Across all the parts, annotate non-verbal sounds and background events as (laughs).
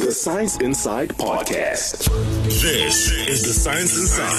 The Science Inside Podcast. This is the Science Inside.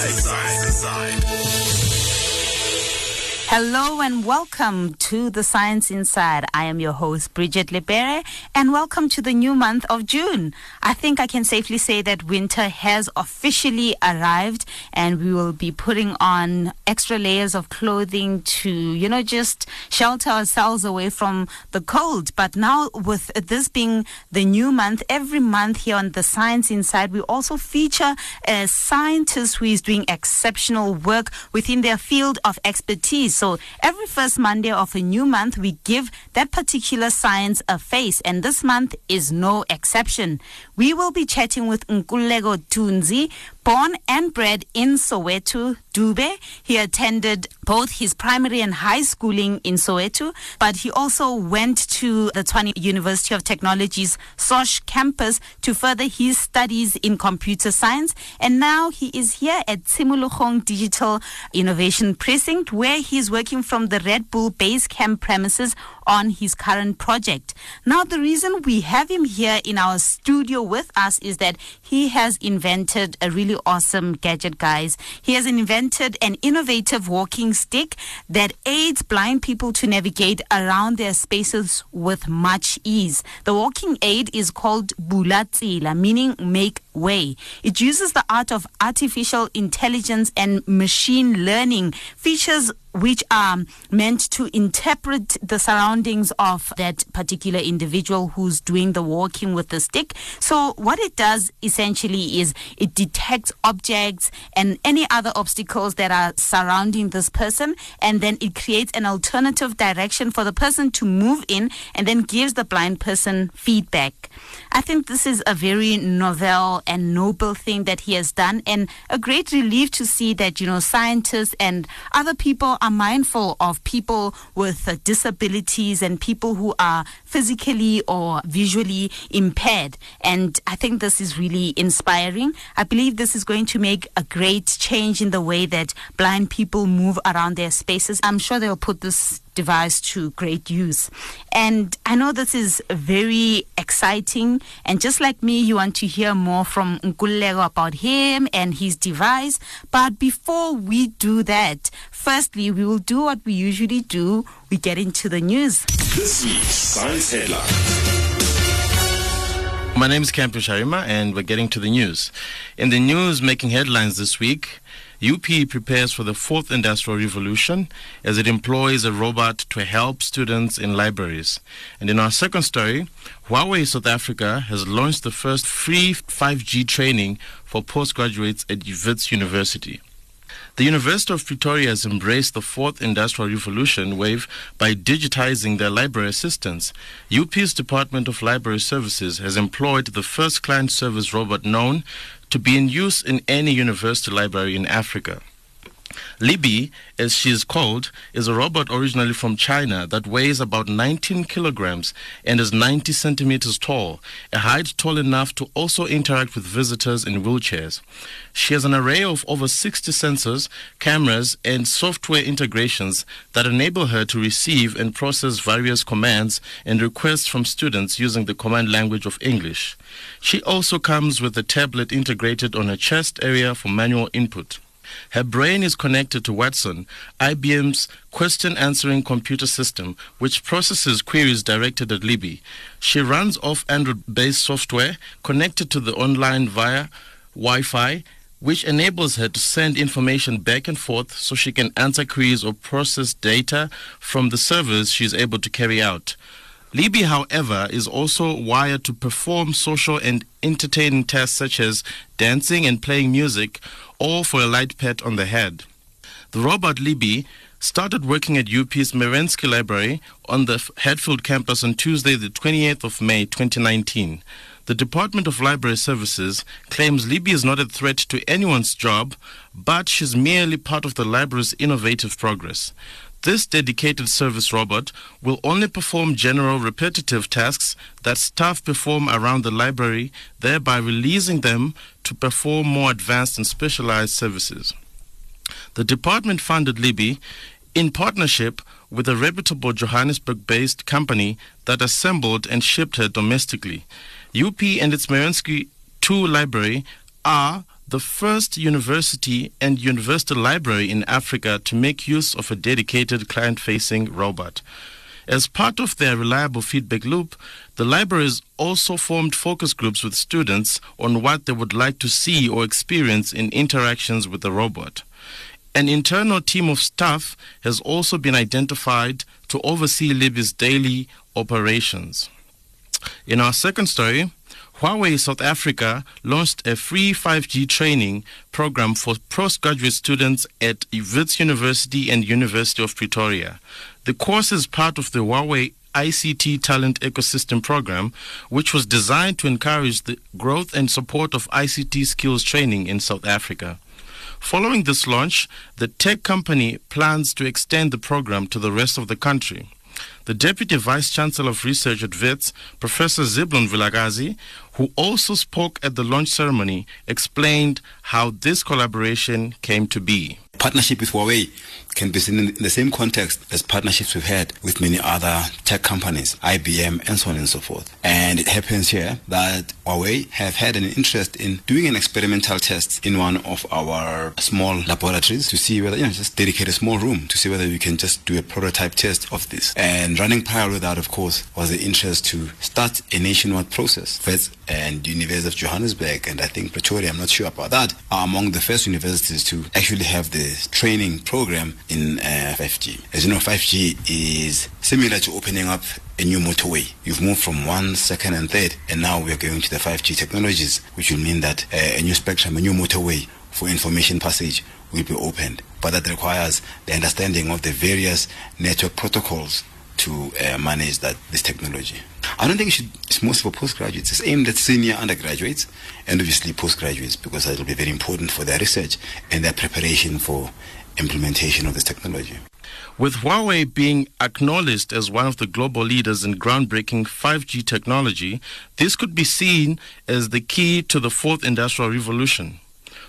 Hello and welcome to the Science Inside. I am your host, Bridget Libere, and welcome to the new month of June. I think I can safely say that winter has officially arrived, and we will be putting on extra layers of clothing to, you know, just shelter ourselves away from the cold. But now, with this being the new month, every month here on the Science Inside, we also feature a scientist who is doing exceptional work within their field of expertise. So every first Monday of a new month, we give that particular science a face, and this month is no exception. We will be chatting with Nkululeko Tunzi, born and bred in Soweto, Dube. He attended both his primary and high schooling in Soweto, but he also went to the Tshwane University of Technology's SOSH campus to further his studies in computer science. And now he is here at Tshimologong Digital Innovation Precinct, where he's working from the Red Bull Base Camp premises on his current project. Now, the reason we have him here in our studio with us is that he has invented a really awesome gadget, guys. He has invented an innovative walking stick that aids blind people to navigate around their spaces with much ease. The walking aid is called Bulatsela, meaning make way. It uses the art of artificial intelligence and machine learning, features which are meant to interpret the surroundings of that particular individual who's doing the walking with the stick. So, what it does essentially is it detects objects and any other obstacles that are surrounding this person, and then it creates an alternative direction for the person to move in and then gives the blind person feedback. I think this is a very novel and noble thing that he has done, and a great relief to see that, you know, scientists and other people are mindful of people with uh, disabilities and people who are physically or visually impaired. And I think this is really inspiring. I believe this is going to make a great change in the way that blind people move around their spaces. I'm sure they'll put this device to great use. And I know this is very exciting. And just like me, you want to hear more from Nkululeko about him and his device. But before we do that, firstly, we will do what we usually do. We get into the news. This week's Science Headline. My name is Campion Sharima, and we're getting to the news. In the news making headlines this week, UP prepares for the fourth industrial revolution as it employs a robot to help students in libraries. And in our second story, Huawei South Africa has launched the first free 5G training for postgraduates at Wits University. The University of Pretoria has embraced the fourth industrial revolution wave by digitizing their library assistants. UP's Department of Library Services has employed the first client service robot known to be in use in any university library in Africa. Libby, as she is called, is a robot originally from China that weighs about 19 kilograms and is 90 centimeters tall, a height tall enough to also interact with visitors in wheelchairs. She has an array of over 60 sensors, cameras, and software integrations that enable her to receive and process various commands and requests from students using the command language of English. She also comes with a tablet integrated on her chest area for manual input. Her brain is connected to Watson, IBM's question answering computer system, which processes queries directed at Libby. She runs off Android based software connected to the online via Wi Fi which enables her to send information back and forth so she can answer queries or process data from the servers she is able to carry out. Libby, however, is also wired to perform social and entertaining tasks such as dancing and playing music, all for a light pat on the head. The robot Libby started working at UP's Merensky Library on the Hatfield campus on Tuesday, the 28th of May 2019. The Department of Library Services claims Libby is not a threat to anyone's job, but she's merely part of the library's innovative progress. This dedicated service robot will only perform general repetitive tasks that staff perform around the library, thereby releasing them to perform more advanced and specialized services. The department funded Libby in partnership with a reputable Johannesburg based company that assembled and shipped her domestically. UP and its Merensky 2 library are the first university and university library in Africa to make use of a dedicated client facing robot. As part of their reliable feedback loop, the libraries also formed focus groups with students on what they would like to see or experience in interactions with the robot. An internal team of staff has also been identified to oversee Libby's daily operations. In our second story, Huawei South Africa launched a free 5G training program for postgraduate students at Wits University and University of Pretoria. The course is part of the Huawei ICT Talent Ecosystem Program, which was designed to encourage the growth and support of ICT skills training in South Africa. Following this launch, the tech company plans to extend the program to the rest of the country. The Deputy Vice Chancellor of Research at WITS, Professor Zeblon Vilakazi, who also spoke at the launch ceremony, explained how this collaboration came to be. Partnership with Huawei can be seen in the same context as partnerships we've had with many other tech companies, IBM, and so on and so forth. And it happens here that Huawei have had an interest in doing an experimental test in one of our small laboratories to see whether, you know, just dedicate a small room to see whether we can just do a prototype test of this. And running parallel with that, of course, was the interest to start a nationwide process. First, and University of Johannesburg, and I think Pretoria, I'm not sure about that, are among the first universities to actually have the training program in uh, 5G. As you know, 5G is similar to opening up a new motorway. You've moved from one, second, and third, and now we are going to the 5G technologies, which will mean that uh, a new spectrum, a new motorway for information passage will be opened. But that requires the understanding of the various network protocols to uh, manage that this technology. I don't think it should, it's mostly for postgraduates. It's aimed at senior undergraduates and obviously postgraduates because that will be very important for their research and their preparation for implementation of this technology. With Huawei being acknowledged as one of the global leaders in groundbreaking 5G technology, this could be seen as the key to the fourth industrial revolution.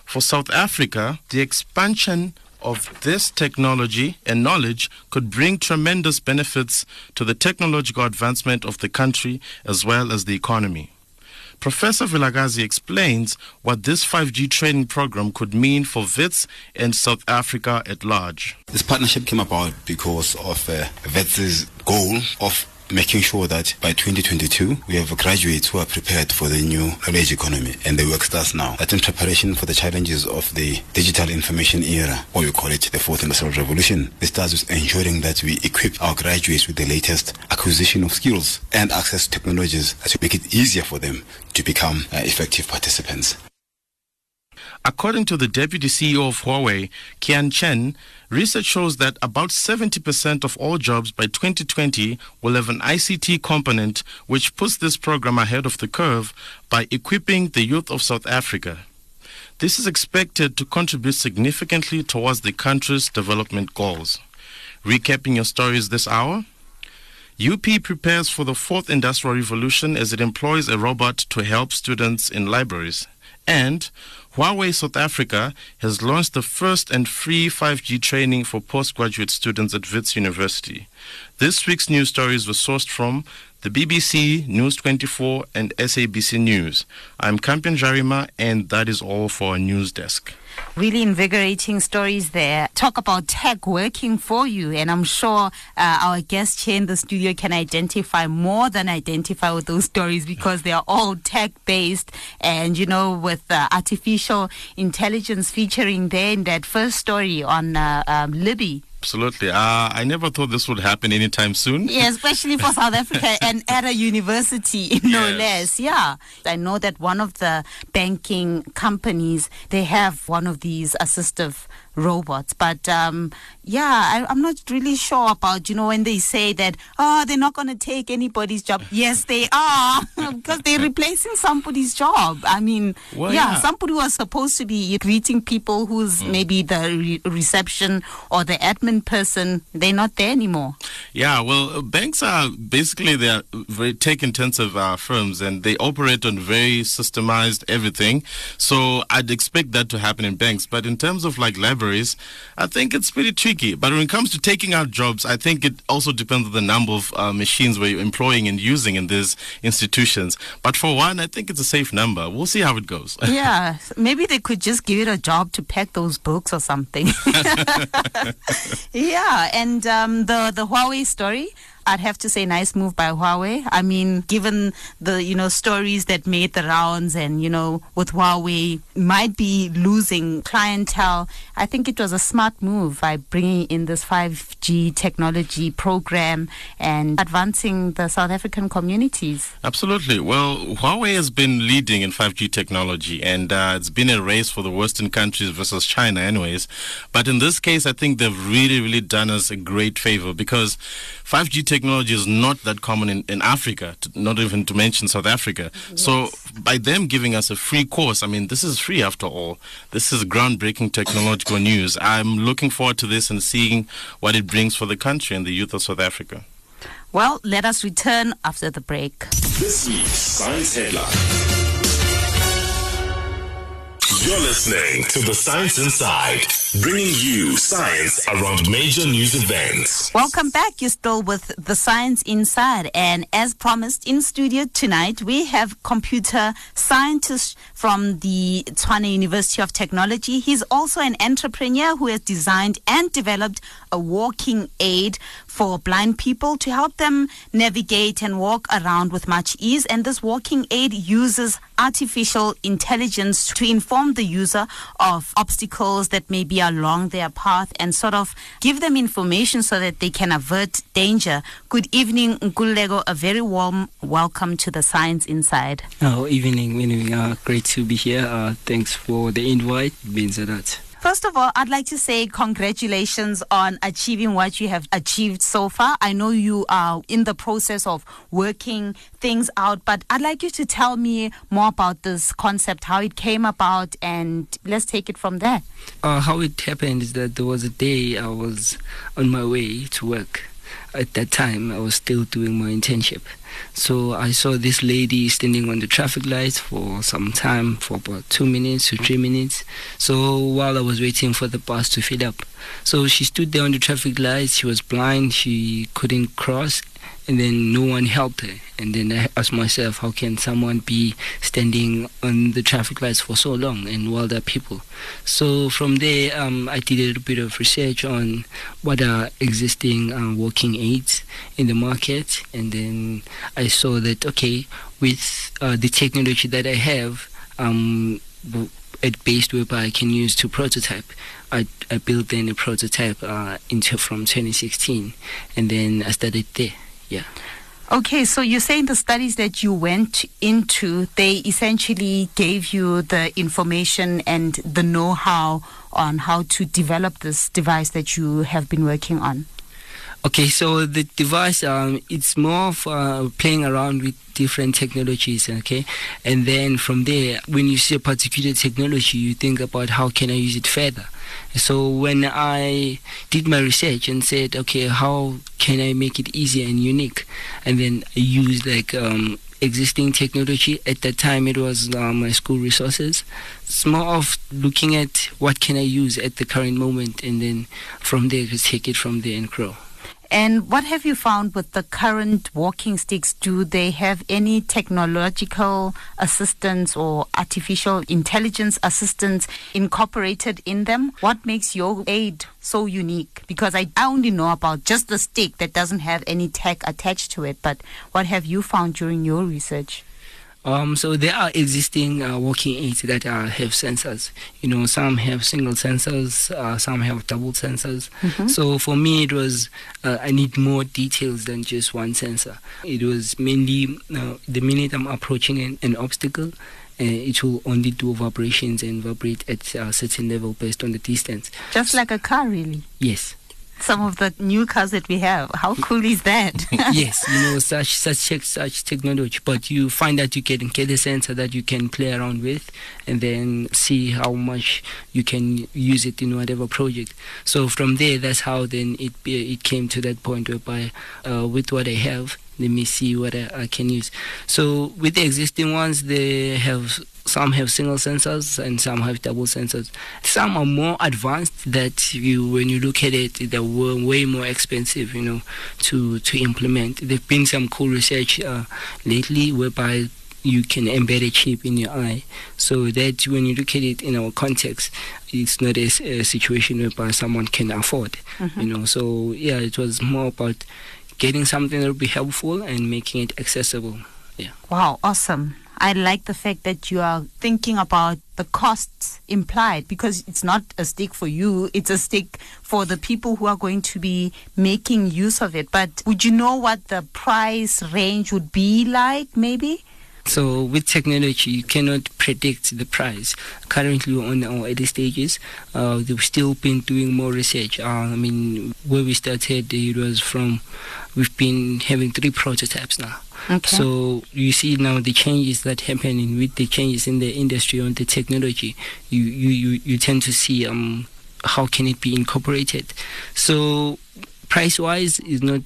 For South Africa, the expansion of this technology and knowledge could bring tremendous benefits to the technological advancement of the country as well as the economy. Professor Vilakazi explains what this 5G training program could mean for WITS and South Africa at large. This partnership came about because of uh, WITS's goal of making sure that by 2022 we have graduates who are prepared for the new knowledge economy and the work starts now. That's in preparation for the challenges of the digital information era, or we call it the fourth industrial revolution. This starts with ensuring that we equip our graduates with the latest acquisition of skills and access to technologies that make it easier for them to become uh, effective participants. According to the deputy CEO of Huawei, Kian Chen, research shows that about 70% of all jobs by 2020 will have an ICT component, which puts this program ahead of the curve by equipping the youth of South Africa. This is expected to contribute significantly towards the country's development goals. Recapping your stories this hour. UP prepares for the fourth industrial revolution as it employs a robot to help students in libraries. And Huawei South Africa has launched the first and free 5G training for postgraduate students at Wits University. This week's news stories were sourced from the BBC, News 24, and SABC News. I'm Campion Jarima, and that is all for our news desk. Really invigorating stories there. Talk about tech working for you, and I'm sure uh, our guest here in the studio can identify more than identify with those stories because they are all tech based. And you know, with uh, artificial intelligence featuring there in that first story on uh, um, Libby Absolutely. Uh, I never thought this would happen anytime soon. Yeah, especially for South Africa (laughs) and at a university, (laughs) no Yes. less. Yeah. I know that one of the banking companies, they have one of these assistive robots. But um, yeah, I, I'm not really sure about, you know, when they say that, oh, they're not going to take anybody's job. Yes, they are, (laughs) because they're (laughs) replacing somebody's job. I mean, Well, yeah, yeah. somebody was supposed to be greeting people who's maybe the re- reception or the admin person. They're not there anymore. Yeah, well, uh, banks are basically they are very tech-intensive uh, firms, and they operate on very systemized everything. So I'd expect that to happen in banks. But in terms of like libraries, libraries, I think it's pretty tricky. But when it comes to taking out jobs, I think it also depends on the number of uh, machines we're employing and using in these institutions. But for one, I think it's a safe number. We'll see how it goes. (laughs) yeah, maybe they could just give it a job to pack those books or something. (laughs) (laughs) yeah, and um, the the Huawei story. I'd have to say nice move by Huawei. I mean, given the, you know, stories that made the rounds and, you know, with Huawei might be losing clientele, I think it was a smart move by bringing in this 5G technology program and advancing the South African communities. Absolutely. Well, Huawei has been leading in 5G technology and uh, it's been a race for the Western countries versus China anyways. But in this case, I think they've really, really done us a great favor because 5G technology is not that common in, in Africa, to, not even to mention South Africa. Yes. So by them giving us a free course, I mean, this is free after all. This is groundbreaking technological news. I'm looking forward to this and seeing what it brings for the country and the youth of South Africa. Well, let us return after the break. This week's Science Headline. You're listening to The Science Inside, bringing you science around major news events. Welcome back. You're still with The Science Inside. And as promised in studio tonight, we have computer scientist from the Tshwane University of Technology. He's also an entrepreneur who has designed and developed a walking aid for blind people to help them navigate and walk around with much ease. And this walking aid uses artificial intelligence to inform the user of obstacles that may be along their path and sort of give them information so that they can avert danger. Good evening, Nkululeko. A very warm welcome to the Science Inside. Oh, evening, evening. Uh, great to be here. Uh, thanks for the invite. A lot. First of all, I'd like to say congratulations on achieving what you have achieved so far. I know you are in the process of working things out, but I'd like you to tell me more about this concept, how it came about, and let's take it from there. Uh, how it happened is that there was a day I was on my way to work. At that time, I was still doing my internship so I saw this lady standing on the traffic lights for some time, for about two minutes to three minutes. So while I was waiting for the bus to fill up, so she stood there on the traffic lights. She was blind. She couldn't cross and then no one helped her. And then I asked myself, how can someone be standing on the traffic lights for so long and while there are people? So from there, um, I did a little bit of research on what are existing uh, walking aids in the market, and then I saw that okay, with uh, the technology that I have, um, at based whereby I can use to prototype. I, I built then a prototype uh, into from 2016, and then I started there. Yeah. Okay, so you're saying the studies that you went into, they essentially gave you the information and the know how on how to develop this device that you have been working on? Okay, so the device, um, it's more of uh, playing around with different technologies, okay? And then from there, when you see a particular technology, you think about how can I use it further. So when I did my research and said, okay, how can I make it easier and unique? And then I used like um, existing technology. At that time, it was uh, my school resources. It's more of looking at what can I use at the current moment, and then from there, just take it from there and grow. And what have you found with the current walking sticks? Do they have any technological assistance or artificial intelligence assistance incorporated in them? What makes your aid so unique? Because I only know about just the stick that doesn't have any tech attached to it, but what have you found during your research? Um, so there are existing uh, walking aids that uh, have sensors. You know, some have single sensors, uh, some have double sensors. Mm-hmm. So for me, it was uh, I need more details than just one sensor. It was mainly uh, the minute I'm approaching an, an obstacle. Uh, it will only do vibrations and vibrate at a certain level based on the distance. Just like a car, really? Yes some of the new cars that we have. How cool is that? (laughs) yes, you know (laughs) such such such technology, but you find that you can get a sensor that you can play around with, and then see how much you can use it in whatever project. So from there, that's how then it it came to that point whereby uh, with what I have, let me see what I, I can use. So with the existing ones, they have some have single sensors and some have double sensors. Some are more advanced that you when you look at it they're way more expensive, you know, to to implement. There've been some cool research uh, lately whereby you can embed a chip in your eye so that when you look at it in our context it's not a, a situation whereby someone can afford mm-hmm. you know so yeah it was more about getting something that will be helpful and making it accessible yeah wow awesome I like the fact that you are thinking about the costs implied because it's not a stick for you, it's a stick for the people who are going to be making use of it. But would you know what the price range would be like, maybe? So with technology, you cannot predict the price. Currently, we're on our early stages. Uh, we've still been doing more research. Uh, I mean, where we started, it was from we've been having three prototypes now. Okay. So you see now the changes that happening with the changes in the industry on the technology. You you you, you tend to see um how can it be incorporated. So price wise is not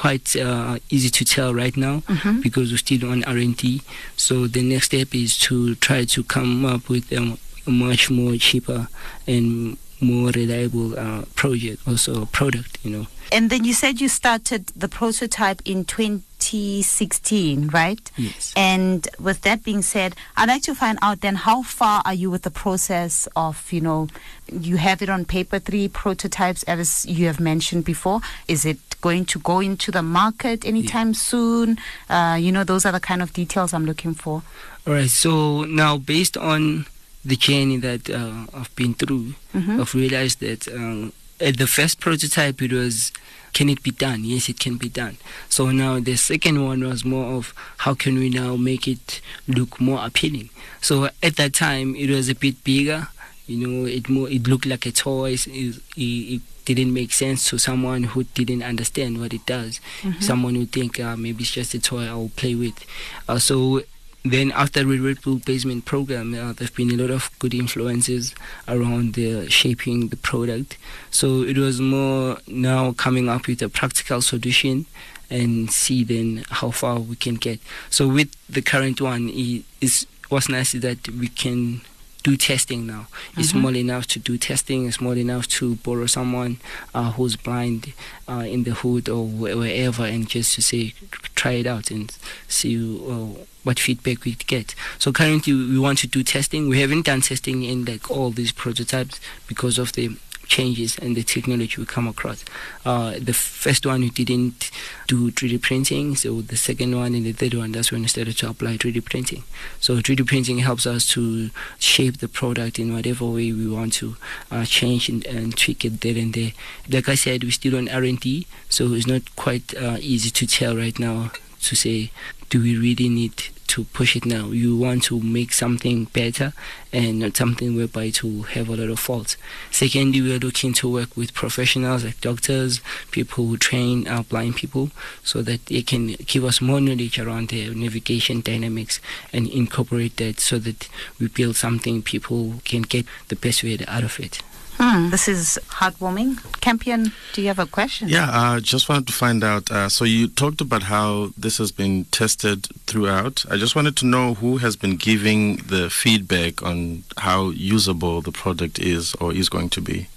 quite uh, easy to tell right now mm-hmm. because we're still on R&D. So the next step is to try to come up with um, a much more cheaper and more reliable uh, project, also product, you know. And then you said you started the prototype in 2016, right? Yes. And with that being said, I'd like to find out then how far are you with the process of, you know, you have it on paper, three prototypes, as you have mentioned before. Is it going to go into the market anytime yeah. soon? Uh, you know, those are the kind of details I'm looking for. All right. So now, based on the journey that uh, I've been through, mm-hmm. I've realized that um, at the first prototype, it was can it be done? Yes, it can be done. So now the second one was more of how can we now make it look more appealing. So at that time, it was a bit bigger. You know, it more it looked like a toy. It, it, it didn't make sense to someone who didn't understand what it does. Mm-hmm. Someone who think uh, maybe it's just a toy I will play with. Uh, so then after the Red Bull basement program, uh, there've been a lot of good influences around the shaping the product. So it was more now coming up with a practical solution and see then how far we can get. So with the current one, it is what's nice is that we can do testing now. Mm-hmm. It's small enough to do testing. It's small enough to borrow someone uh, who's blind uh, in the hood or wherever, and just to say, try it out and see uh, what feedback we get. So currently, we want to do testing. We haven't done testing in like all these prototypes because of the changes and the technology we come across. Uh, the first one we didn't do 3D printing, so the second one and the third one that's when we started to apply 3D printing. So 3D printing helps us to shape the product in whatever way we want to uh, change and, and, tweak it there and there. Like I said, we're still on R&D, so it's not quite uh, easy to tell right now to say do we really need to push it now. You want to make something better and not something whereby to have a lot of faults. Secondly, we are looking to work with professionals like doctors, people who train our blind people, so that they can give us more knowledge around the navigation dynamics and incorporate that so that we build something people can get the best way out of it. Hmm, this is heartwarming. Campion, do you have a question? Yeah, I uh, just wanted to find out. Uh, so you talked about how this has been tested throughout. I just wanted to know who has been giving the feedback on how usable the product is or is going to be.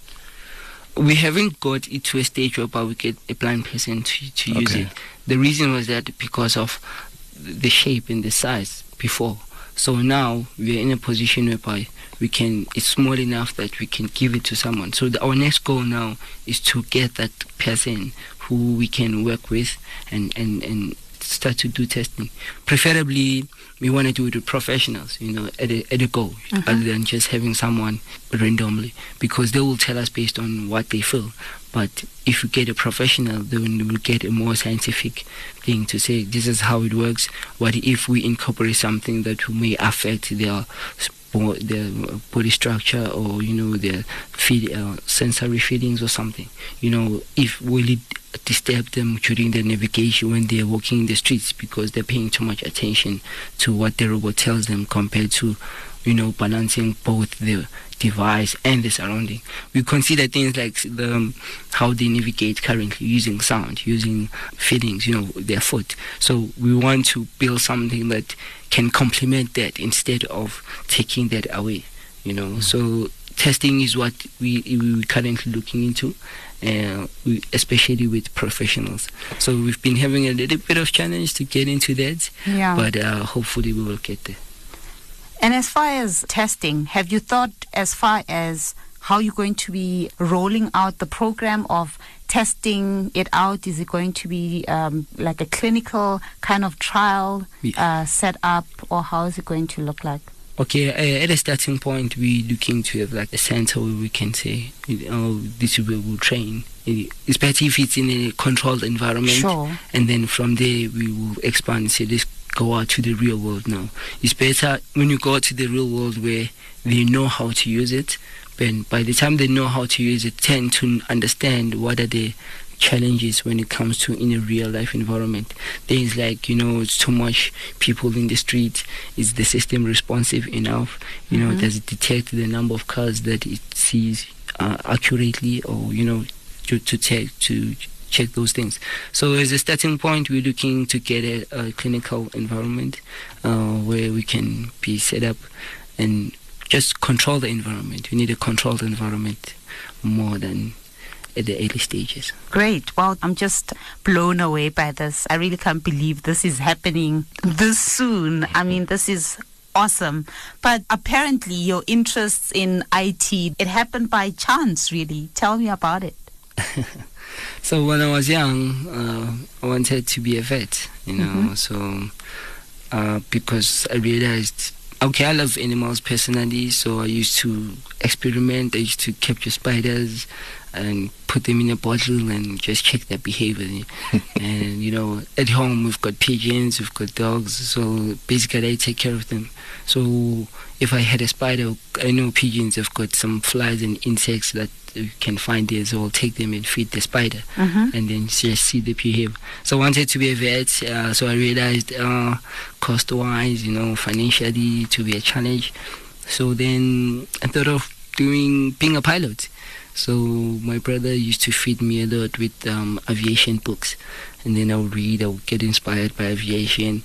We haven't got it to a stage where we get a blind person to, to okay. use it. The reason was that because of the shape and the size before. So now we're in a position whereby we can it's small enough that we can give it to someone. So the, our next goal now is to get that person who we can work with and and and start to do testing. Preferably, we want to do it with professionals, you know, at a, at a go, mm-hmm. other than just having someone randomly, because they will tell us based on what they feel. But if we get a professional, then we will get a more scientific thing to say, this is how it works. What if we incorporate something that may affect their the body structure or you know their feed, uh, sensory feelings or something. You know if will it disturb them during their navigation when they're walking in the streets because they're paying too much attention to what the robot tells them compared to you know, balancing both the device and the surrounding. We consider things like the, um, how they navigate currently using sound, using feelings, you know, their foot. So we want to build something that can complement that instead of taking that away, you know. Mm. So testing is what we we currently looking into, uh, we, especially with professionals. So we've been having a little bit of challenge to get into that, yeah. but uh, hopefully we will get there. And as far as testing, have you thought as far as how you're going to be rolling out the program of testing it out? Is it going to be um, like a clinical kind of trial uh, set up, or how is it going to look like? Okay, uh, at a starting point, we're looking to have like a center where we can say, oh, this is where we'll train. Especially if it's in a controlled environment. Sure. And then from there, we will expand and say, let's go out to the real world now. It's better when you go out to the real world where they know how to use it. But by the time they know how to use it, tend to understand what are the challenges when it comes to in a real life environment. Things like, you know, it's too much people in the street. Is the system responsive enough? You mm-hmm. know, does it detect the number of cars that it sees uh, accurately or, you know, to, to take, to check those things. So as a starting point, we're looking to get a, a clinical environment uh, where we can be set up and just control the environment. We need a controlled environment more than at the early stages. Great. Well, I'm just blown away by this. I really can't believe this is happening this soon. I mean, this is awesome. But apparently, your interests in IT, it happened by chance, really. Tell me about it. (laughs) so, when I was young, uh, I wanted to be a vet, you know, mm-hmm. so uh, because I realized okay, I love animals personally, so I used to experiment. I used to capture spiders and put them in a bottle and just check their behavior. (laughs) and you know, at home we've got pigeons, we've got dogs, so basically I take care of them. So if I had a spider, I know pigeons have got some flies and insects that you can find there, so I'll take them and feed the spider, mm-hmm. and then just see the behavior. So I wanted to be a vet, uh, so I realized uh, cost-wise, you know, financially to be a challenge. So then I thought of doing being a pilot. So my brother used to feed me a lot with um, aviation books, and then I would read. I would get inspired by aviation,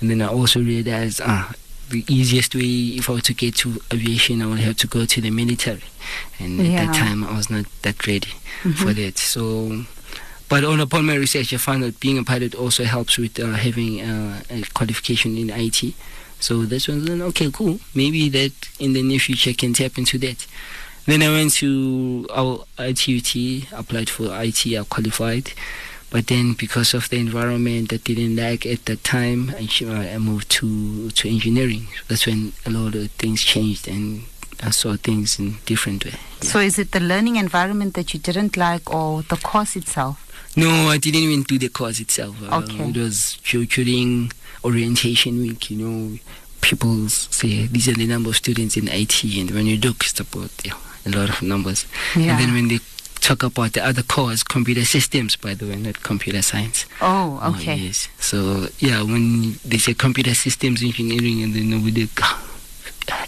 and then I also realized ah, the easiest way if I were to get to aviation, I would have to go to the military, and yeah. at that time I was not that ready mm-hmm. for that. So. But on upon my research, I found that being a pilot also helps with uh, having uh, a qualification in IT. So that's when okay, cool. Maybe that in the near future can tap into that. Then I went to our ITUT, applied for IT, I qualified. But then because of the environment that didn't like at that time, I, I moved to, to engineering. That's when a lot of things changed and I saw things in different way. Yeah. So is it the learning environment that you didn't like or the course itself? No, I didn't even do the course itself. Uh, okay. Uh, it was during orientation week, you know, people say these are the number of students in IT and when you look it's about yeah, a lot of numbers. Yeah. And then when they talk about the other course, computer systems, by the way, not computer science. Oh, oh okay. Oh, yes. So, yeah, when they say computer systems engineering, and then we did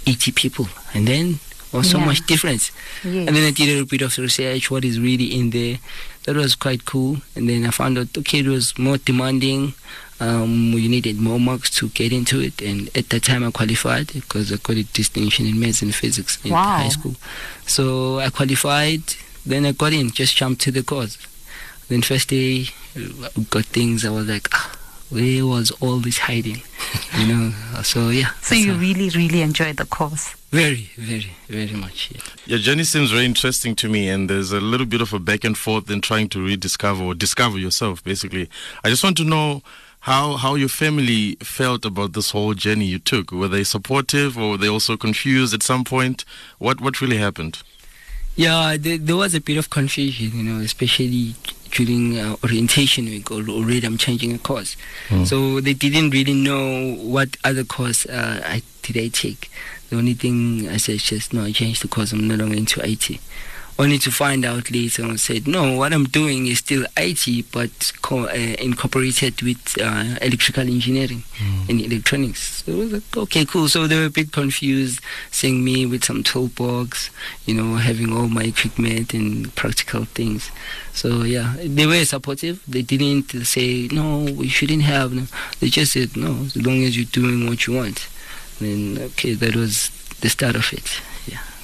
80 people, and then was oh, so yeah. much difference. Yes. And then I did a little bit of research, what is really in there. That was quite cool. And then I found out, okay, it was more demanding. Um, you needed more marks to get into it, and at that time I qualified because I got a distinction in maths and physics in wow. high school. So I qualified, then I got in, just jumped to the course. Then first day, got things. I was like, ah, where was all this hiding? (laughs) you know. So yeah. So you really, really enjoyed the course. Very, very, very much. Yeah. Your journey seems very interesting to me, and there's a little bit of a back and forth in trying to rediscover or discover yourself. Basically, I just want to know how how your family felt about this whole journey you took. Were they supportive or were they also confused at some point? What what really happened? Yeah, there, there was a bit of confusion, you know, especially during uh, orientation week. or Already, I'm changing a course, mm. so they didn't really know what other course uh, I did I take. The only thing I said is just no, I changed the course. I'm no longer into IT. Only to find out later and said, no, what I'm doing is still IT, but co- uh, incorporated with uh, electrical engineering and electronics. So it was like, okay, cool. So they were a bit confused, seeing me with some toolbox, you know, having all my equipment and practical things. So yeah, they were supportive. They didn't say, no, we shouldn't have. No. They just said, no, as long as you're doing what you want. And okay, that was the start of it.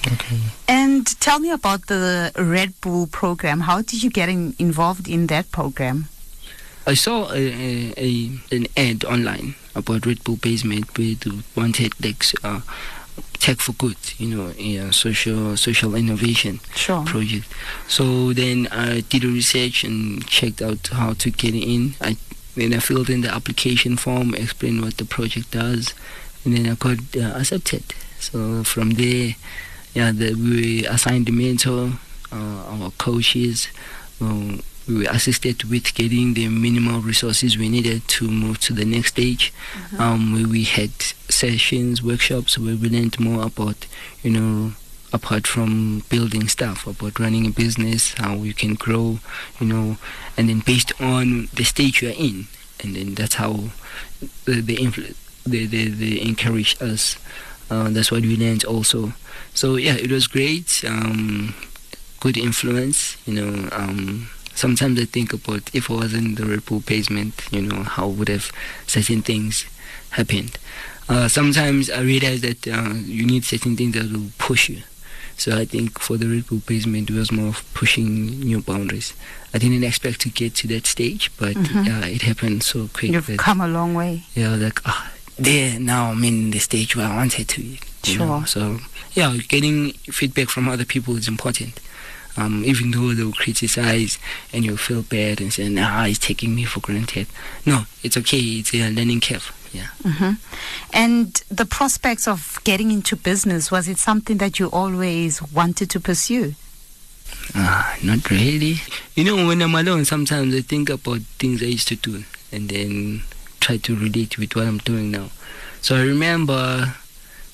Yeah. And tell me about the Red Bull program. How did you get in, involved in that program? I saw a, a, a an ad online about Red Bull Basement with wanted like uh, tech for good, you know, a social social innovation Sure. project. So then I did a research and checked out how to get in. I then I filled in the application form, explained what the project does, and then I got uh, accepted. So from there, yeah, the, we assigned mentor, uh, our coaches. Um, we were assisted with getting the minimal resources we needed to move to the next stage. Um, we had sessions, workshops where we learned more about, you know, apart from building stuff, about running a business, how you can grow, you know, and then based on the stage you're in, and then that's how the the influ- they, they, they encourage us. Uh, that's what we learned also. So yeah, it was great. Um, good influence, you know. Um, sometimes I think about if I was in the Red Bull basement, you know, how would have certain things happened. Uh, sometimes I realize that uh, you need certain things that will push you. So I think for the Red Bull basement, it was more of pushing new boundaries. I didn't expect to get to that stage, but yeah, it happened so quick. You've that, come a long way. yeah, like ah, there now I'm in the stage where I wanted to. Know? Sure. So yeah, getting feedback from other people is important. Um, even though they'll criticize and you'll feel bad and say, "Nah, he's taking me for granted." No, it's okay. It's a learning curve. Yeah. hmm And the prospects of getting into business, was it something that you always wanted to pursue? Ah, not really. You know, when I'm alone, sometimes I think about things I used to do and then try to relate with what I'm doing now. So I remember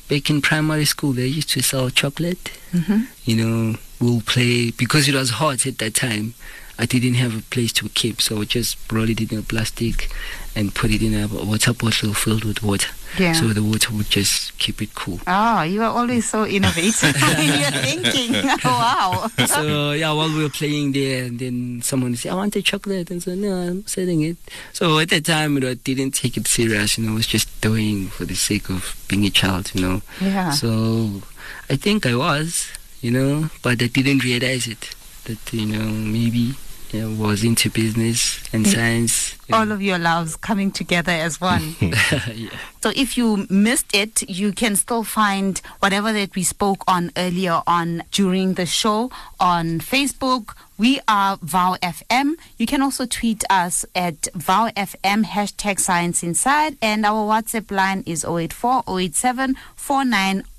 back in primary school, they used to sell chocolate. Mm-hmm. You know, we'll play because it was hot at that time. I didn't have a place to keep, so I just rolled it in a plastic and put it in a water bottle filled with water. Yeah. So the water would just keep it cool. Oh, you are always so innovative (laughs) (laughs) in your thinking. (laughs) wow. so yeah, while we were playing there, and then someone said, "I want a chocolate," and so no, I'm selling it. So at that time, you know, I didn't take it serious. You know, I was just doing for the sake of being a child. You know. Yeah. So I think I was, you know, but I didn't realize it. That you know maybe I was into business and science. you All know. of your loves coming together as one. (laughs) yeah. So if you missed it, you can still find whatever that we spoke on earlier on during the show on Facebook. We are Vow FM. You can also tweet us at Vow FM hashtag Science Inside, and our WhatsApp line is 084 087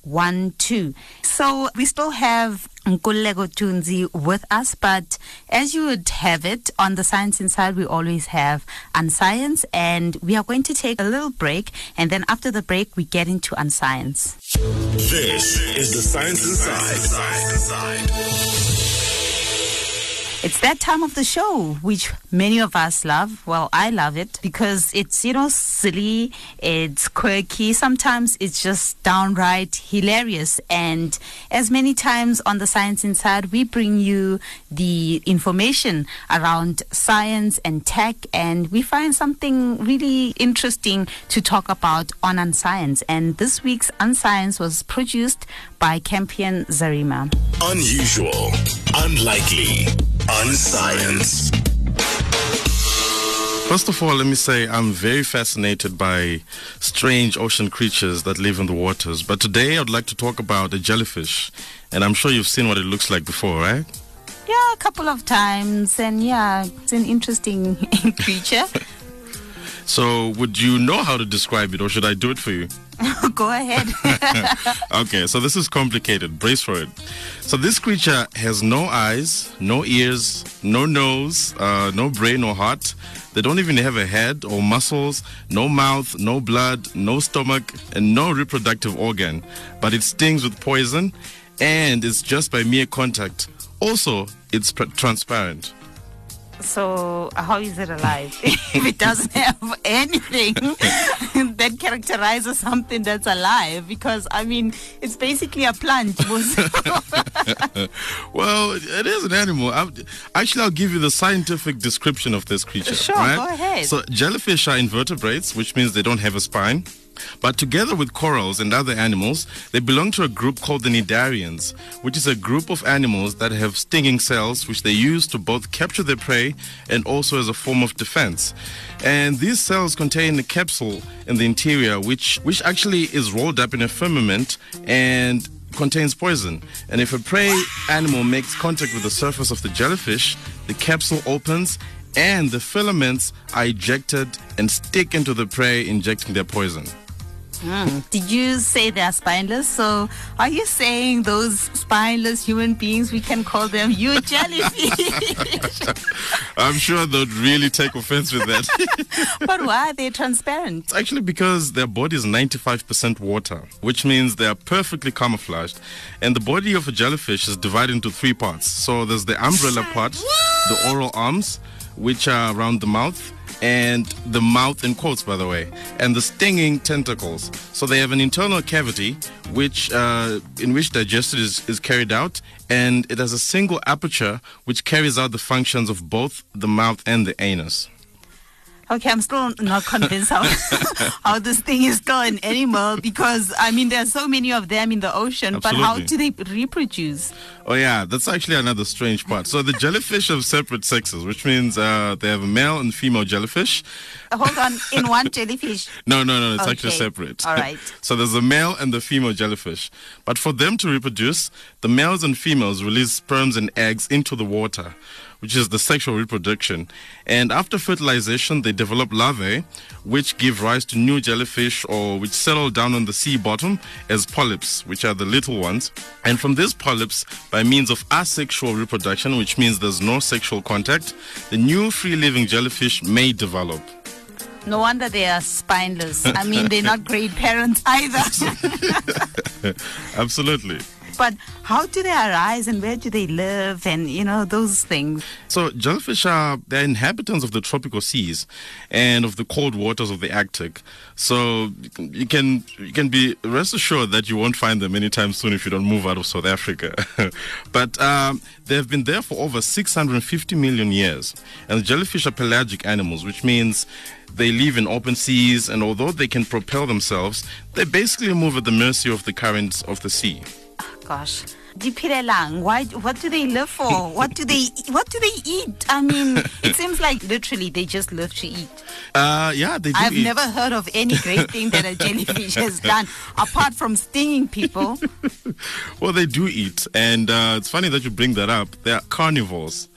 4912. So we still have Nkululeko Tunzi with us, but as you would have it on the Science Inside, we always have Unscience, and we are going to take a little break, and then after the break, we get into Unscience. This is the Science Inside. It's that time of the show, which many of us love. Well, I love it because it's, you know, silly, it's quirky, sometimes it's just downright hilarious. And as many times on the Science Inside, we bring you the information around science and tech, and we find something really interesting to talk about on Unscience. And this week's Unscience was produced by Campion Zarima. Unusual, unlikely, unscience. First of all, let me say I'm very fascinated by strange ocean creatures that live in the waters. But today I'd like to talk about a jellyfish. And I'm sure you've seen what it looks like before, right? Yeah, a couple of times, and yeah, it's an interesting (laughs) creature. So, would you know how to describe it, or should I do it for you? (laughs) Go ahead. (laughs) Okay, so this is complicated. Brace for it. So, this creature has no eyes, no ears, no nose, uh, no brain or heart. They don't even have a head or muscles, no mouth, no blood, no stomach, and no reproductive organ. But it stings with poison, and it's just by mere contact Also, it's pr- transparent. So how is it alive (laughs) if it doesn't have anything (laughs) that characterizes something that's alive? Because I mean, it's basically a plant. (laughs) well, it is an animal. I'll, actually, I'll give you the scientific description of this creature. Sure, right? go ahead. So jellyfish are invertebrates, which means they don't have a spine. But together with corals and other animals, they belong to a group called the cnidarians, which is a group of animals that have stinging cells which they use to both capture their prey and also as a form of defense. And these cells contain a capsule in the interior which which actually is rolled up in a filament and contains poison. And if a prey animal makes contact with the surface of the jellyfish, the capsule opens and the filaments are ejected and stick into the prey, injecting their poison. Mm. Did you say they're spineless? So are you saying those spineless human beings, we can call them you jellyfish? (laughs) I'm sure they'd really take offense with that. (laughs) but why are they transparent? It's actually because their body is 95% water, which means they are perfectly camouflaged. And the body of a jellyfish is divided into three parts. So there's the umbrella part, the oral arms, which are around the mouth and the mouth in quotes by the way and the stinging tentacles. So they have an internal cavity which uh, in which digestion is, is carried out and it has a single aperture which carries out the functions of both the mouth and the anus Okay, I'm still not convinced how (laughs) how this thing is still an animal because I mean there are so many of them in the ocean, Absolutely. but how do they reproduce? Oh yeah, that's actually another strange part. So the jellyfish have separate sexes, which means uh, they have a male and female jellyfish. Hold on, (laughs) in one jellyfish. No, no, no, it's actually separate. All right. (laughs) so there's the male and the female jellyfish. But for them to reproduce, the males and females release sperms and eggs into the water, which is the sexual reproduction. And after fertilization, they develop larvae, which give rise to new jellyfish or which settle down on the sea bottom as polyps, which are the little ones. And from these polyps, by means of asexual reproduction, which means there's no sexual contact, the new free living jellyfish may develop. No wonder they are spineless. I mean, they're not great parents either. (laughs) Absolutely. But how do they arise and where do they live and, you know, those things? So jellyfish are they're inhabitants of the tropical seas and of the cold waters of the Arctic. So you can you can be rest assured that you won't find them anytime soon if you don't move out of South Africa. (laughs) but um, they've been there for over 650 million years, and jellyfish are pelagic animals, which means they live in open seas, and although they can propel themselves, they basically move at the mercy of the currents of the sea. Gosh. Dipirelang, why what do they live for? (laughs) What do they what do they eat? I mean, it seems like literally they just live to eat. Uh, yeah, they do I've eat. never heard of any great thing that a jellyfish (laughs) has done apart from stinging people. (laughs) Well, they do eat, and uh, it's funny that you bring that up. They are carnivores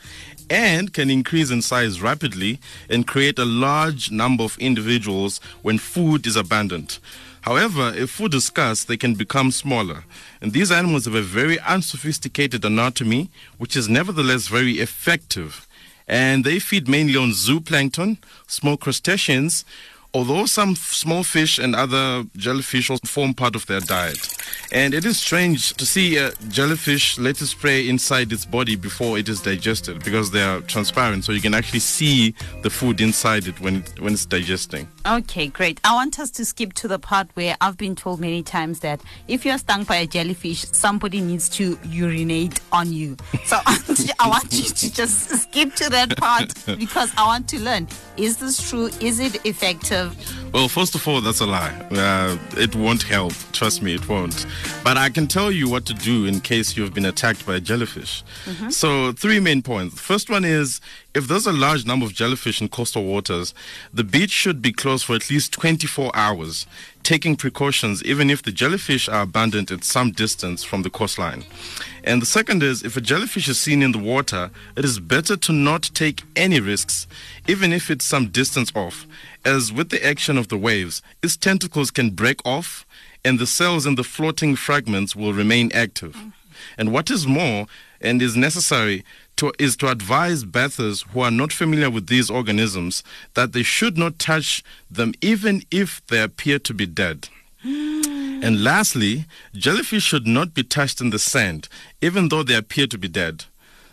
and can increase in size rapidly and create a large number of individuals when food is abundant. However, if food is scarce, they can become smaller. And these animals have a very unsophisticated anatomy, which is nevertheless very effective. And they feed mainly on zooplankton, small crustaceans, although some small fish and other jellyfish also form part of their diet. And it is strange to see a jellyfish let its prey inside its body before it is digested because they are transparent, so you can actually see the food inside it when, it, when it's digesting. Okay, great. I want us to skip to the part where I've been told many times that if you're stung by a jellyfish, somebody needs to urinate on you. (laughs) So I want you to just skip to that part (laughs) because I want to learn is this true? Is it effective? Well, first of all, that's a lie. Uh, it won't help. Trust me, it won't. But I can tell you what to do in case you've been attacked by a jellyfish. So, three main points. The first one is if there's a large number of jellyfish in coastal waters, the beach should be closed for at least 24 hours, taking precautions even if the jellyfish are abundant at some distance from the coastline. And the second is if a jellyfish is seen in the water, it is better to not take any risks, even if it's some distance off, as with the action of the waves, its tentacles can break off and the cells in the floating fragments will remain active. And what is more and is necessary to, is to advise bathers who are not familiar with these organisms that they should not touch them even if they appear to be dead. And lastly, jellyfish should not be touched in the sand, even though they appear to be dead.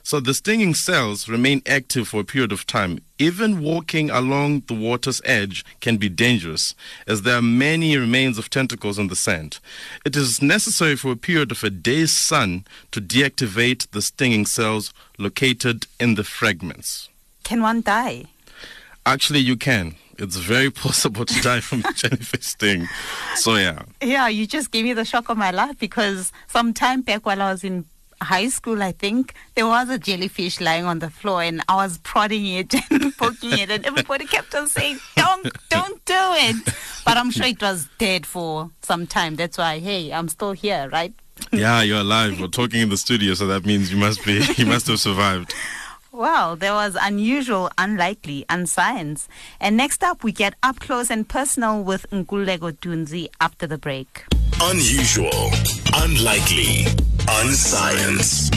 So the stinging cells remain active for a period of time. Even walking along the water's edge can be dangerous, as there are many remains of tentacles on the sand. It is necessary for a period of a day's sun to deactivate the stinging cells located in the fragments. Can one die? Actually, you can. It's very (laughs) possible to die from a jellyfish sting. So, yeah. Yeah, you just gave me the shock of my life because some time back while I was in high school, I think, there was a jellyfish lying on the floor and I was prodding it (laughs) and poking it and everybody kept on saying, don't, don't do it. But I'm sure it was dead for some time. That's why, hey, I'm still here, right? Yeah, you're alive. We're talking in the studio, so that means you must be, (laughs) you must have survived. Well, there was unusual, unlikely, unscience. And next up, we get up close and personal with Nkululeko Tunzi after the break. Unusual, unlikely, unscience.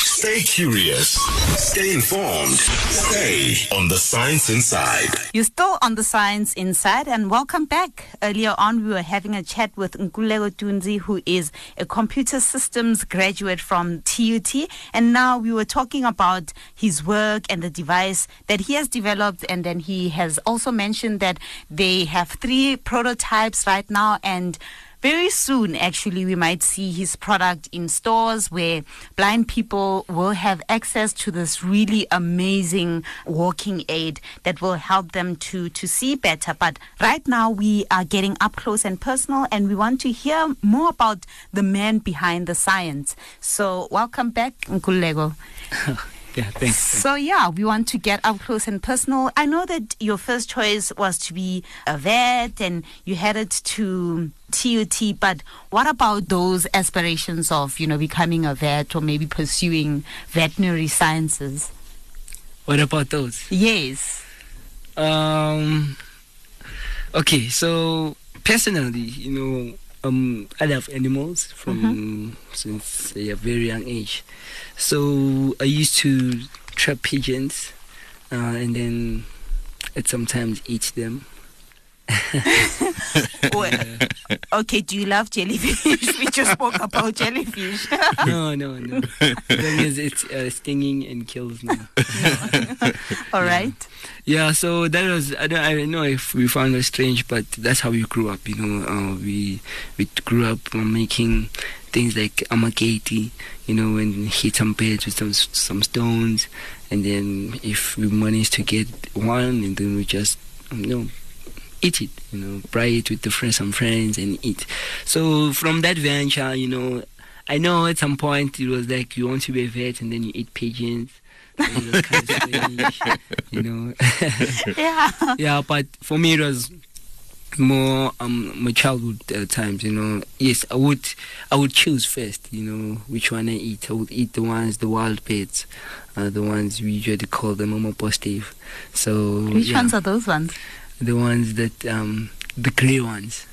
Stay curious. Stay informed. Stay on the science inside. You're still on the Science Inside, and welcome back. Earlier on, we were having a chat with Nkululeko Tunzi, who is a computer systems graduate from TUT, and now we were talking about his work and the device that he has developed, and then he has also mentioned that they have three prototypes right now, and very soon, actually, we might see his product in stores where blind people will have access to this really amazing walking aid that will help them to, to see better. But right now, we are getting up close and personal, and we want to hear more about the man behind the science. So, welcome back, Nkululeko. (laughs) Yeah, thanks. So yeah, we want to get up close and personal. I know that your first choice was to be a vet and you headed to TUT, but what about those aspirations of, you know, becoming a vet or maybe pursuing veterinary sciences? What about those? Yes. Um. Okay, so personally, you know, um, I love animals from since a very young age. So I used to trap pigeons, uh, and then I'd sometimes eat them. (laughs) Well, okay, do you love jellyfish? (laughs) we just spoke about jellyfish. (laughs) no, no, no. Because it's uh, stinging and kills me. All right. Yeah, so that was I don't I don't know if we found it strange, but that's how we grew up. You know, uh, we we grew up making things like amaketi, you know, and hit some beds with some some stones, and then if we managed to get one, and then we just you know eat it, you know, fry it with the friends, some friends, and eat. So from that venture, you know, I know at some point it was like you want to be a vet, and then you eat pigeons. and it was kind of strange, you know. (laughs) Yeah. yeah, but for me it was more um my childhood uh, times. You know, yes, I would I would choose first. You know, which one I eat. I would eat the ones the wild birds, uh, the ones we usually call them mama positive. So Which yeah, ones are those ones? The ones that um the grey ones.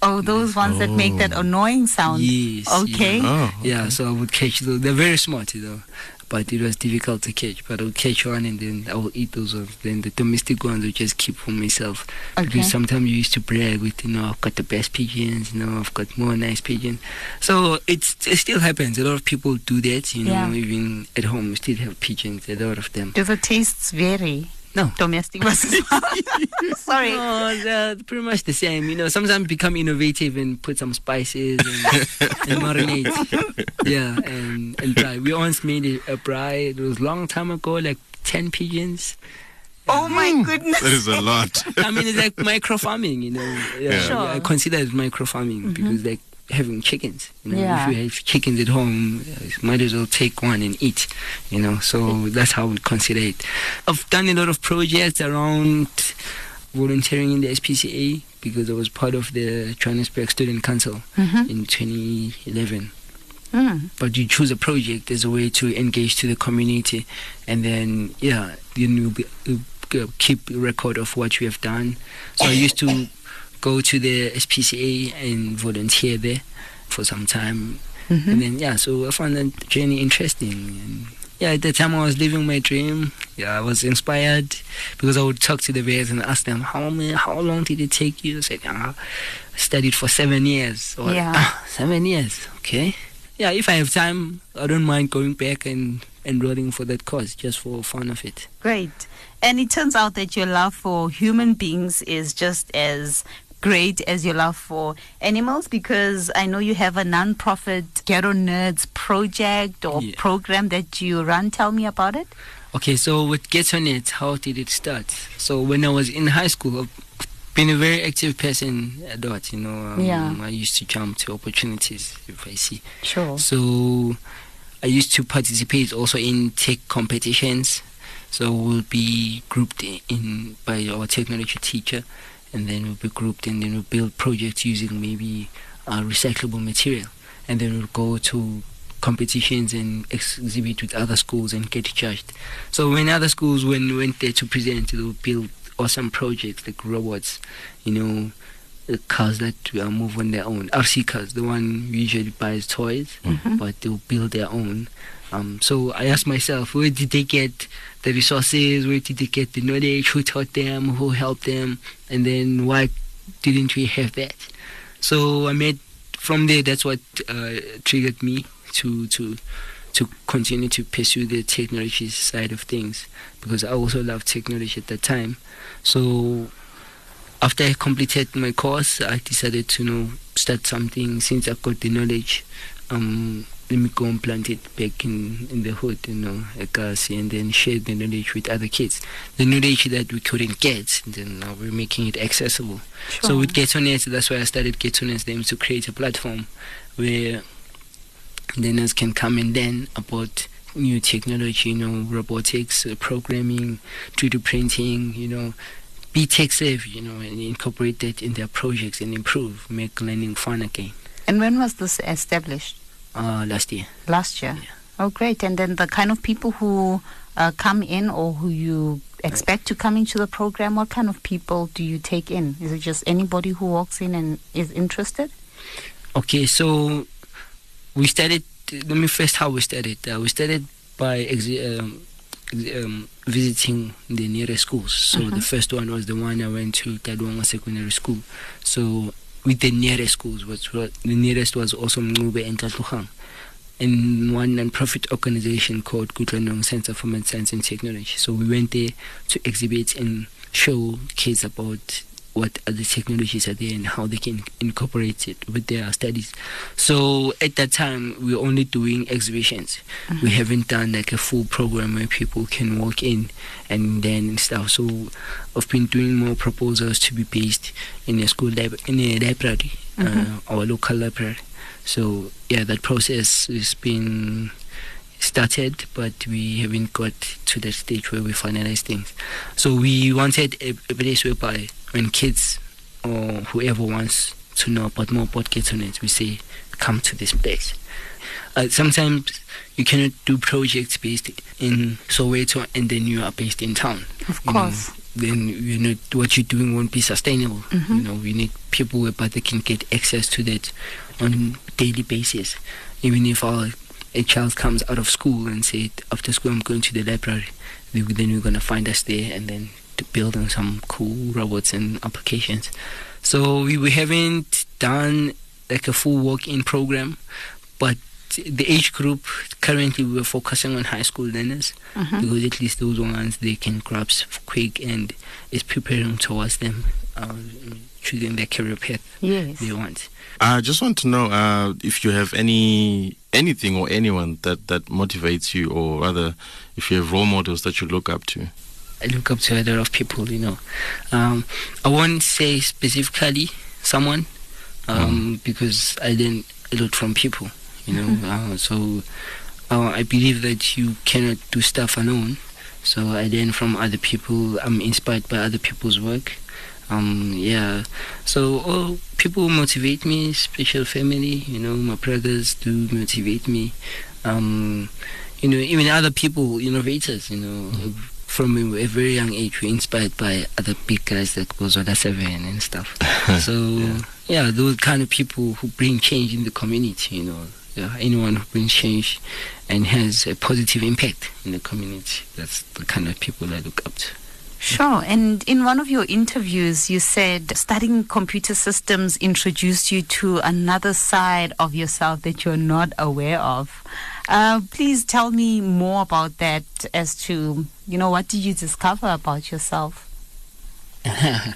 Oh, those ones that make that annoying sound. Yes. Okay. Yeah. Oh, Yeah, so I would catch those. They're very smart, you know, but it was difficult to catch. But I would catch one and then I will eat those ones. Then the domestic ones I just keep for myself. Okay. Because sometimes you used to brag with, you know, I've got the best pigeons, you know, I've got more nice pigeons. So it's, it still happens. A lot of people do that, you know, Yeah. even at home, we still have pigeons, a lot of them. Do the tastes vary? No. Domestic versus (laughs) Sorry. No, they're pretty much the same. You know, sometimes become innovative and put some spices and, and (laughs) marinate. Yeah, and, and fry. We once made a, a fry. It was a long time ago, like 10 pigeons. Oh my mm. goodness. that is a lot. I mean, it's like micro farming, you know. (laughs) Yeah, Sure. I consider it micro farming mm-hmm. because, like, having chickens. You know, Yeah. if you have chickens at home, uh, you might as well take one and eat. You know, so that's how we consider it. I've done a lot of projects around volunteering in the SPCA because I was part of the Johannesburg Student Council Mhm. in 2011 Mm. but you choose a project as a way to engage to the community and then yeah then you'll be you keep record of what you have done so i used to go to the spca and volunteer there for some time Mm-hmm. and then yeah so i found that journey interesting and yeah at the time i was living my dream yeah i was inspired because i would talk to the bears and ask them how many, how long did it take you i said ah, i studied for seven years or Yeah. "Ah, seven years okay yeah, if I have time, I don't mind going back and enrolling for that course just for fun of it. Great. And it turns out that your love for human beings is just as great as your love for animals because I know you have a non-profit Ghetto Nerds project or Yeah. program that you run. Tell me about it. Okay, so with Ghetto Nerds, how did it start? So when I was in high school, I've been a very active person at that, you know. Um, Yeah. I used to jump to opportunities if I see. Sure. So I used to participate also in tech competitions. So we'll be grouped in by our technology teacher, and then we'll be grouped and then we'll build projects using maybe uh, recyclable material, and then we'll go to competitions and exhibit with other schools and get judged. So when other schools when went there to present, they'll build awesome projects like robots, you know, cars that uh, move on their own. RC cars, the one usually buys toys, but they'll build their own. Um, so I asked myself, where did they get the resources? Where did they get the knowledge? Who taught them? Who helped them? And then why didn't we have that? So I made from there. That's what uh, triggered me to to to continue to pursue the technology side of things because I also loved technology at that time. So after I completed my course, I decided to you know start something since I got the knowledge. Um, let me go and plant it back in, in the hood, you know, a Kasi, and then share the knowledge with other kids. The knowledge that we couldn't get, then now we're making it accessible. So with Get that's why I started Get On It, them to create a platform where learners can come and learn about new technology, you know, robotics, uh, programming, 3D printing, you know, be tech savvy, you know, and incorporate that in their projects and improve, make learning fun again. And when was this established? Uh, last year. Last year. Yeah. Oh, great. And then the kind of people who uh, come in or who you expect to come into the program, what kind of people do you take in? Is it just anybody who walks in and is interested? Okay, so we started. Let me first how we started. Uh, we started by exi- um, ex- um, visiting the nearest schools. So the first one was the one I went to Tadwanga Secondary School. So with the nearest schools, was what the nearest was also Mngube and Tlatluhang. And one non-profit organization called Kutlanong Center for Math Science and Technology. So we went there to exhibit and show kids about what other technologies are there and how they can incorporate it with their studies. So at that time, we're only doing exhibitions. We haven't done like a full program where people can walk in and then stuff. So I've been doing more proposals to be based in a school lab- in a library, uh, our local library. So yeah, that process has been started, but we haven't got to that stage where we finalize things. So we wanted a, a place whereby when kids or whoever wants to know about more about Get On It, we say, come to this place. Uh, sometimes you cannot do projects based in Soweto and then you are based in town. Of You know, course. then you know what you're doing won't be sustainable. You know, we need people whereby they can get access to that on daily basis. Even if our a child comes out of school and say after school I'm going to the library, then we're gonna find us there and then to build on some cool robots and applications. So we, we haven't done like a full walk-in program, but the age group currently we're focusing on high school learners because at least those ones they can grasp quick and is preparing towards them uh, choosing their career path Yes. they want. I just want to know uh, if you have any anything or anyone that, that motivates you, or rather, if you have role models that you look up to. I look up to a lot of people, you know. Um, I won't say specifically someone um, because I learn a lot from people, you know. Uh, so uh, I believe that you cannot do stuff alone. So I learn from other people. I'm inspired by other people's work. Um, yeah. So all people motivate me. Special family, you know. My brothers do motivate me. Um, you know, even other people, innovators, you know, from a, very young age, we're inspired by other big guys like Bozola Seven and stuff. (laughs) so, yeah. those kind of people who bring change in the community, you know, yeah, anyone who brings change and has a positive impact in the community, that's the kind of people I look up to. Sure. And in one of your interviews, you said studying computer systems introduced you to another side of yourself that you're not aware of. Uh, please tell me more about that as to, you know, what did you discover about yourself? (laughs) uh,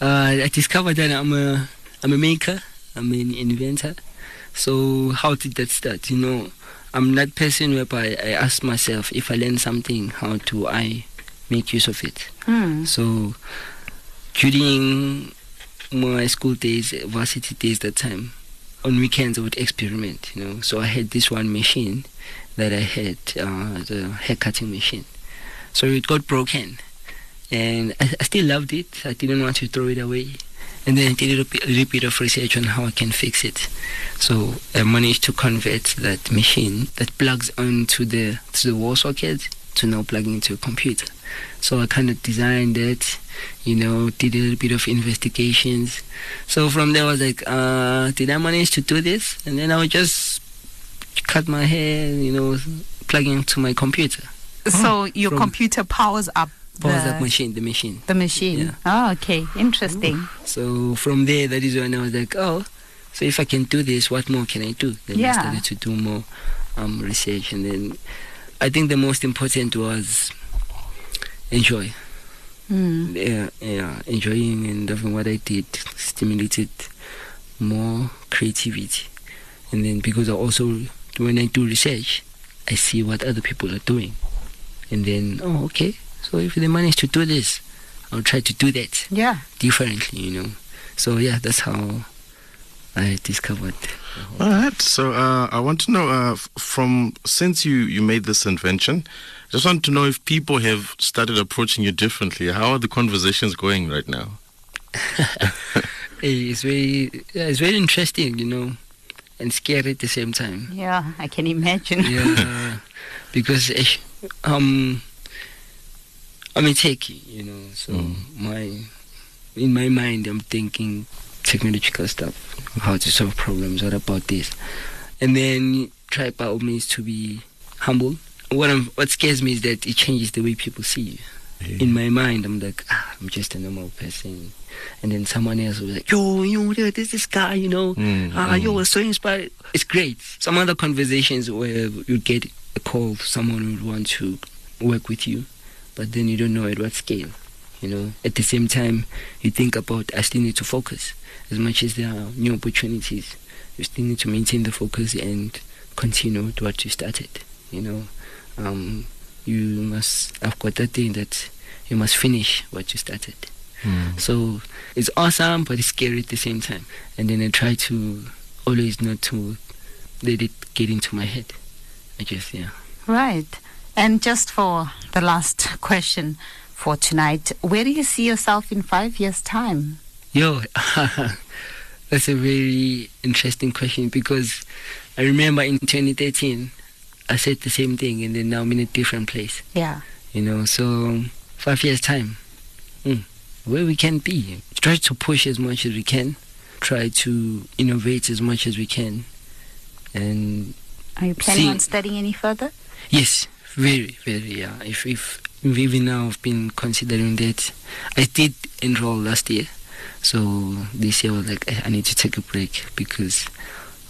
I discovered that I'm a I'm a maker. I'm an inventor. So how did that start? You know, I'm that person whereby I ask myself if I learn something, how do I make use of it? Hmm. So during my school days, varsity days, that time, on weekends I would experiment. You know, so I had this one machine that I had, uh, the hair cutting machine. So it got broken, and I, I still loved it. I didn't want to throw it away. And then I did a little bit, a little bit of research on how I can fix it. So I managed to convert that machine that plugs onto the to the wall socket to now plug into a computer. So I kind of designed it, you know, did a little bit of investigations. So from there I was like, uh, did I manage to do this? And then I would just cut my hair, you know, plug into my computer. So your computer powers up Powers the, up machine, the machine. the machine. Yeah. Oh, okay. Interesting. So from there, that is when I was like, oh, so if I can do this, what more can I do? Then Yeah. I started to do more um, research, and then I think the most important was enjoy. Mm. Yeah, yeah, enjoying and loving what I did stimulated more creativity, and then because I also when I do research, I see what other people are doing, and then oh, okay, so if they manage to do this, I'll try to do that Yeah. differently, you know. So yeah, that's how I discovered. All right. So uh, I want to know uh, from since you you made this invention, just want to know if people have started approaching you differently. How are the conversations going right now? (laughs) Hey, it's very, it's very interesting, you know, and scary at the same time. Yeah, I can imagine. Yeah, because um, I'm a techie, you know, so Mm. my in my mind I'm thinking technological stuff, how to solve problems, what about this, and then try by all means to be humble. What I'm, what scares me is that it changes the way people see you. in my mind, I'm like, ah, I'm just a normal person. And then someone else will be like, yo, yo, there- there's this guy, you know, Mm, ah, mm. yo, was so inspired. It's great. Some other conversations where you get a call, someone would want to work with you, but then you don't know at what scale. You know, at the same time, you think about, I still need to focus. As much as there are new opportunities, you still need to maintain the focus and continue to what you started. You know, um, you must, I've got that thing that you must finish what you started. Mm. So it's awesome, but it's scary at the same time. And then I try to always not to let it get into my head. I just, yeah. Right. And just for the last question for tonight, where do you see yourself in five years' time? Yo, (laughs) that's a very interesting question because I remember in 2013, I said the same thing, and then now I'm in a different place. Yeah. You know, so five years time, mm, where we can be. Try to push as much as we can. Try to innovate as much as we can, and Are you planning See- on studying any further? Yes, very, very. Yeah. If if even now I've been considering that. I did enroll last year, so this year I was like I I need to take a break because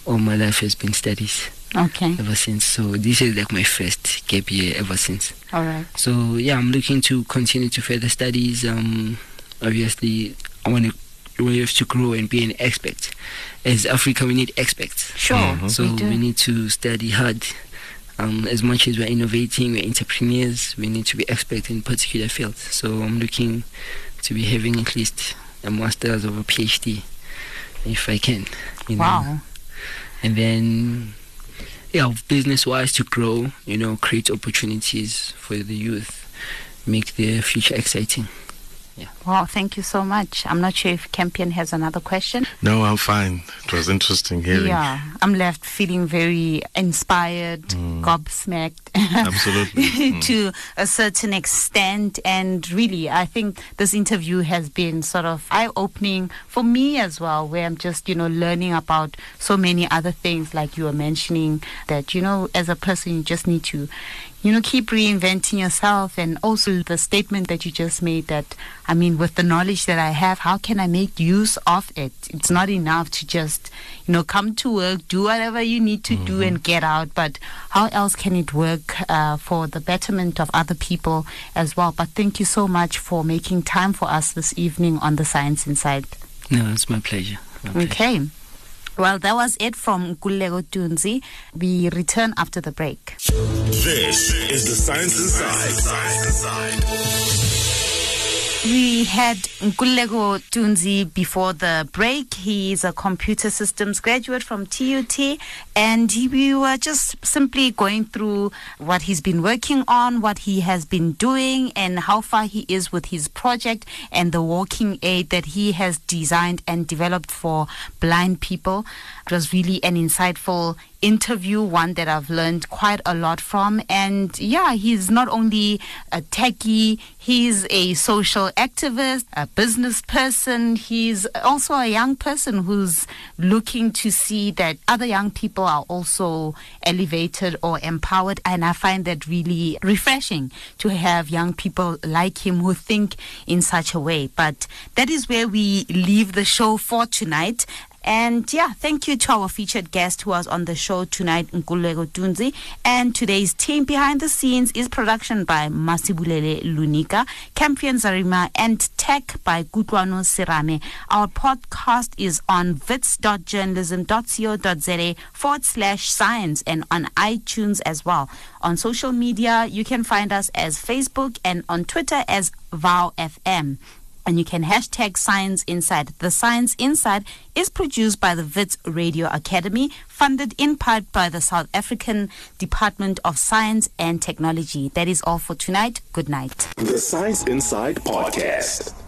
all my life has been studies Okay. ever since. So this is like my first gap year ever since. All right. So yeah, I'm looking to continue to further studies. Um, obviously I want to. We have to grow and be an expert. As Africa, we need experts. Sure. Mhm. So we do. we need to study hard. Um, as much as we're innovating, we're entrepreneurs, we need to be expert in particular fields. So I'm looking to be having at least a master's or a PhD, if I can. You know. wow. And then, yeah, business-wise to grow, you know, create opportunities for the youth, make their future exciting. Wow. Thank you so much. I'm not sure if Campion has another question. No, I'm fine. It was interesting hearing. Yeah. I'm left feeling very inspired, gobsmacked. Absolutely. (laughs) Mm. to a certain extent. And really, I think this interview has been sort of eye opening for me as well, where I'm just, you know, learning about so many other things, like you were mentioning, that, you know, as a person, you just need to, you know, keep reinventing yourself. And also the statement that you just made that, I mean, with the knowledge that I have, how can I make use of it? It's not enough to just, you know, come to work, do whatever you need to mm-hmm. do and get out. But how else can it work uh, for the betterment of other people as well? But thank you so much for making time for us this evening on the Science Inside. No, it's my pleasure. My pleasure. Okay. Well, that was it from Nkululeko Tunzi. We return after the break. This is the Science Inside. Science Inside. We had Nkululeko Tunzi before the break. He is a computer systems graduate from TUT, and we were just simply going through what he's been working on, what he has been doing, and how far he is with his project and the walking aid that he has designed and developed for blind people. It was really an insightful interview, one that I've learned quite a lot from. And yeah, he's not only a techie, he's a social activist, a business person. He's also a young person who's looking to see that other young people are also elevated or empowered. And I find that really refreshing to have young people like him who think in such a way. But that is where we leave the show for tonight. And yeah, thank you to our featured guest who was on the show tonight, Nkululeko Tunzi. And today's team behind the scenes is production by Masibulele Lunika, Campion Zarima, and tech by Gutwano Sirame. Our podcast is on wits.journalism.co.za forward slash science and on iTunes as well. On social media, you can find us as Facebook and on Twitter as VowFM and you can hashtag Science Inside. The Science Inside is produced by the WITS Radio Academy, funded in part by the South African Department of Science and Technology. That is all for tonight. Good night. The Science Inside Podcast.